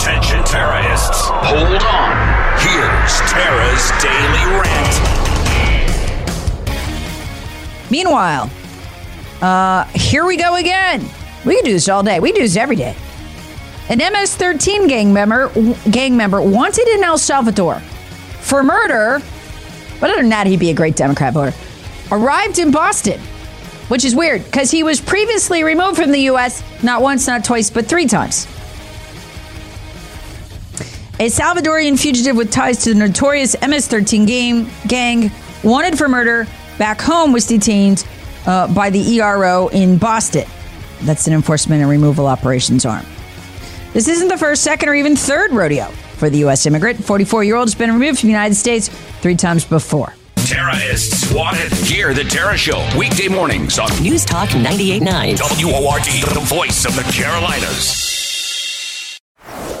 Attention terrorists. Hold on. Here's Tara's Daily Rant. Meanwhile, uh, here we go again. We can do this all day. We do this every day. An MS-13 gang member, gang member wanted in El Salvador for murder. Other than that, he'd be a great Democrat voter. Arrived in Boston, which is weird because he was previously removed from the U.S. not once, not twice, but three times. A Salvadorian fugitive with ties to the notorious MS-13 game gang wanted for murder back home was detained uh, by the ERO in Boston. That's an enforcement and removal operations arm. This isn't the first, second, or even third rodeo for the U.S. immigrant. 44 year old has been removed from the United States three times before. Tara is swatted. Hear the Tara Show weekday mornings on News Talk 98.9. WORD, the voice of the Carolinas.